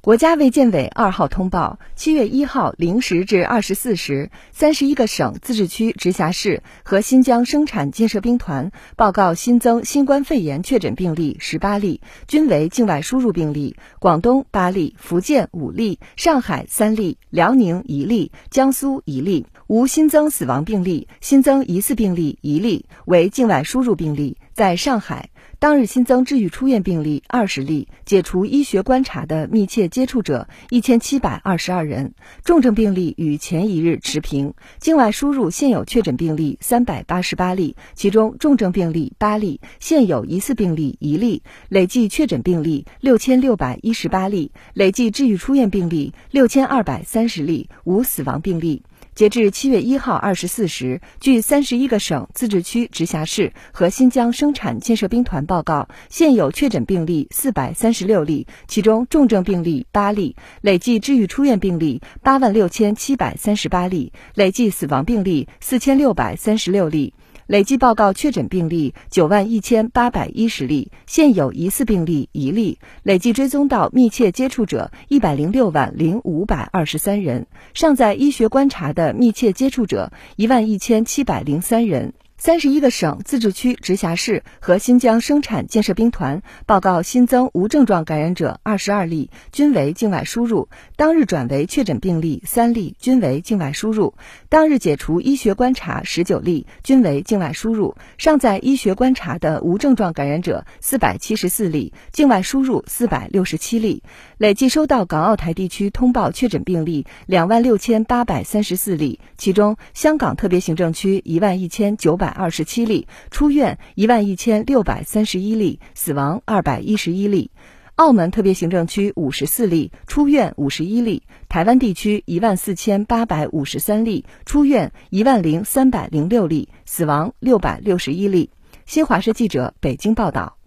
国家卫健委二号通报：七月一号零时至二十四时，三十一个省、自治区、直辖市和新疆生产建设兵团报告新增新冠肺炎确诊病例十八例，均为境外输入病例。广东八例，福建五例，上海三例，辽宁一例，江苏一例，无新增死亡病例。新增疑似病例一例，为境外输入病例，在上海。当日新增治愈出院病例二十例，解除医学观察的密切接触者一千七百二十二人，重症病例与前一日持平。境外输入现有确诊病例三百八十八例，其中重症病例八例，现有疑似病例一例，累计确诊病例六千六百一十八例，累计治愈出院病例六千二百三十例，无死亡病例。截至七月一号二十四时，据三十一个省、自治区、直辖市和新疆生产建设兵团报告，现有确诊病例四百三十六例，其中重症病例八例，累计治愈出院病例八万六千七百三十八例，累计死亡病例四千六百三十六例。累计报告确诊病例九万一千八百一十例，现有疑似病例一例，累计追踪到密切接触者一百零六万零五百二十三人，尚在医学观察的密切接触者一万一千七百零三人。三十一个省、自治区、直辖市和新疆生产建设兵团报告新增无症状感染者二十二例，均为境外输入。当日转为确诊病例三例，均为境外输入。当日解除医学观察十九例，均为境外输入。尚在医学观察的无症状感染者四百七十四例，境外输入四百六十七例。累计收到港澳台地区通报确诊病例两万六千八百三十四例，其中香港特别行政区一万一千九百。百二十七例出院一万一千六百三十一例死亡二百一十一例，澳门特别行政区五十四例出院五十一例，台湾地区一万四千八百五十三例出院一万零三百零六例死亡六百六十一例。新华社记者北京报道。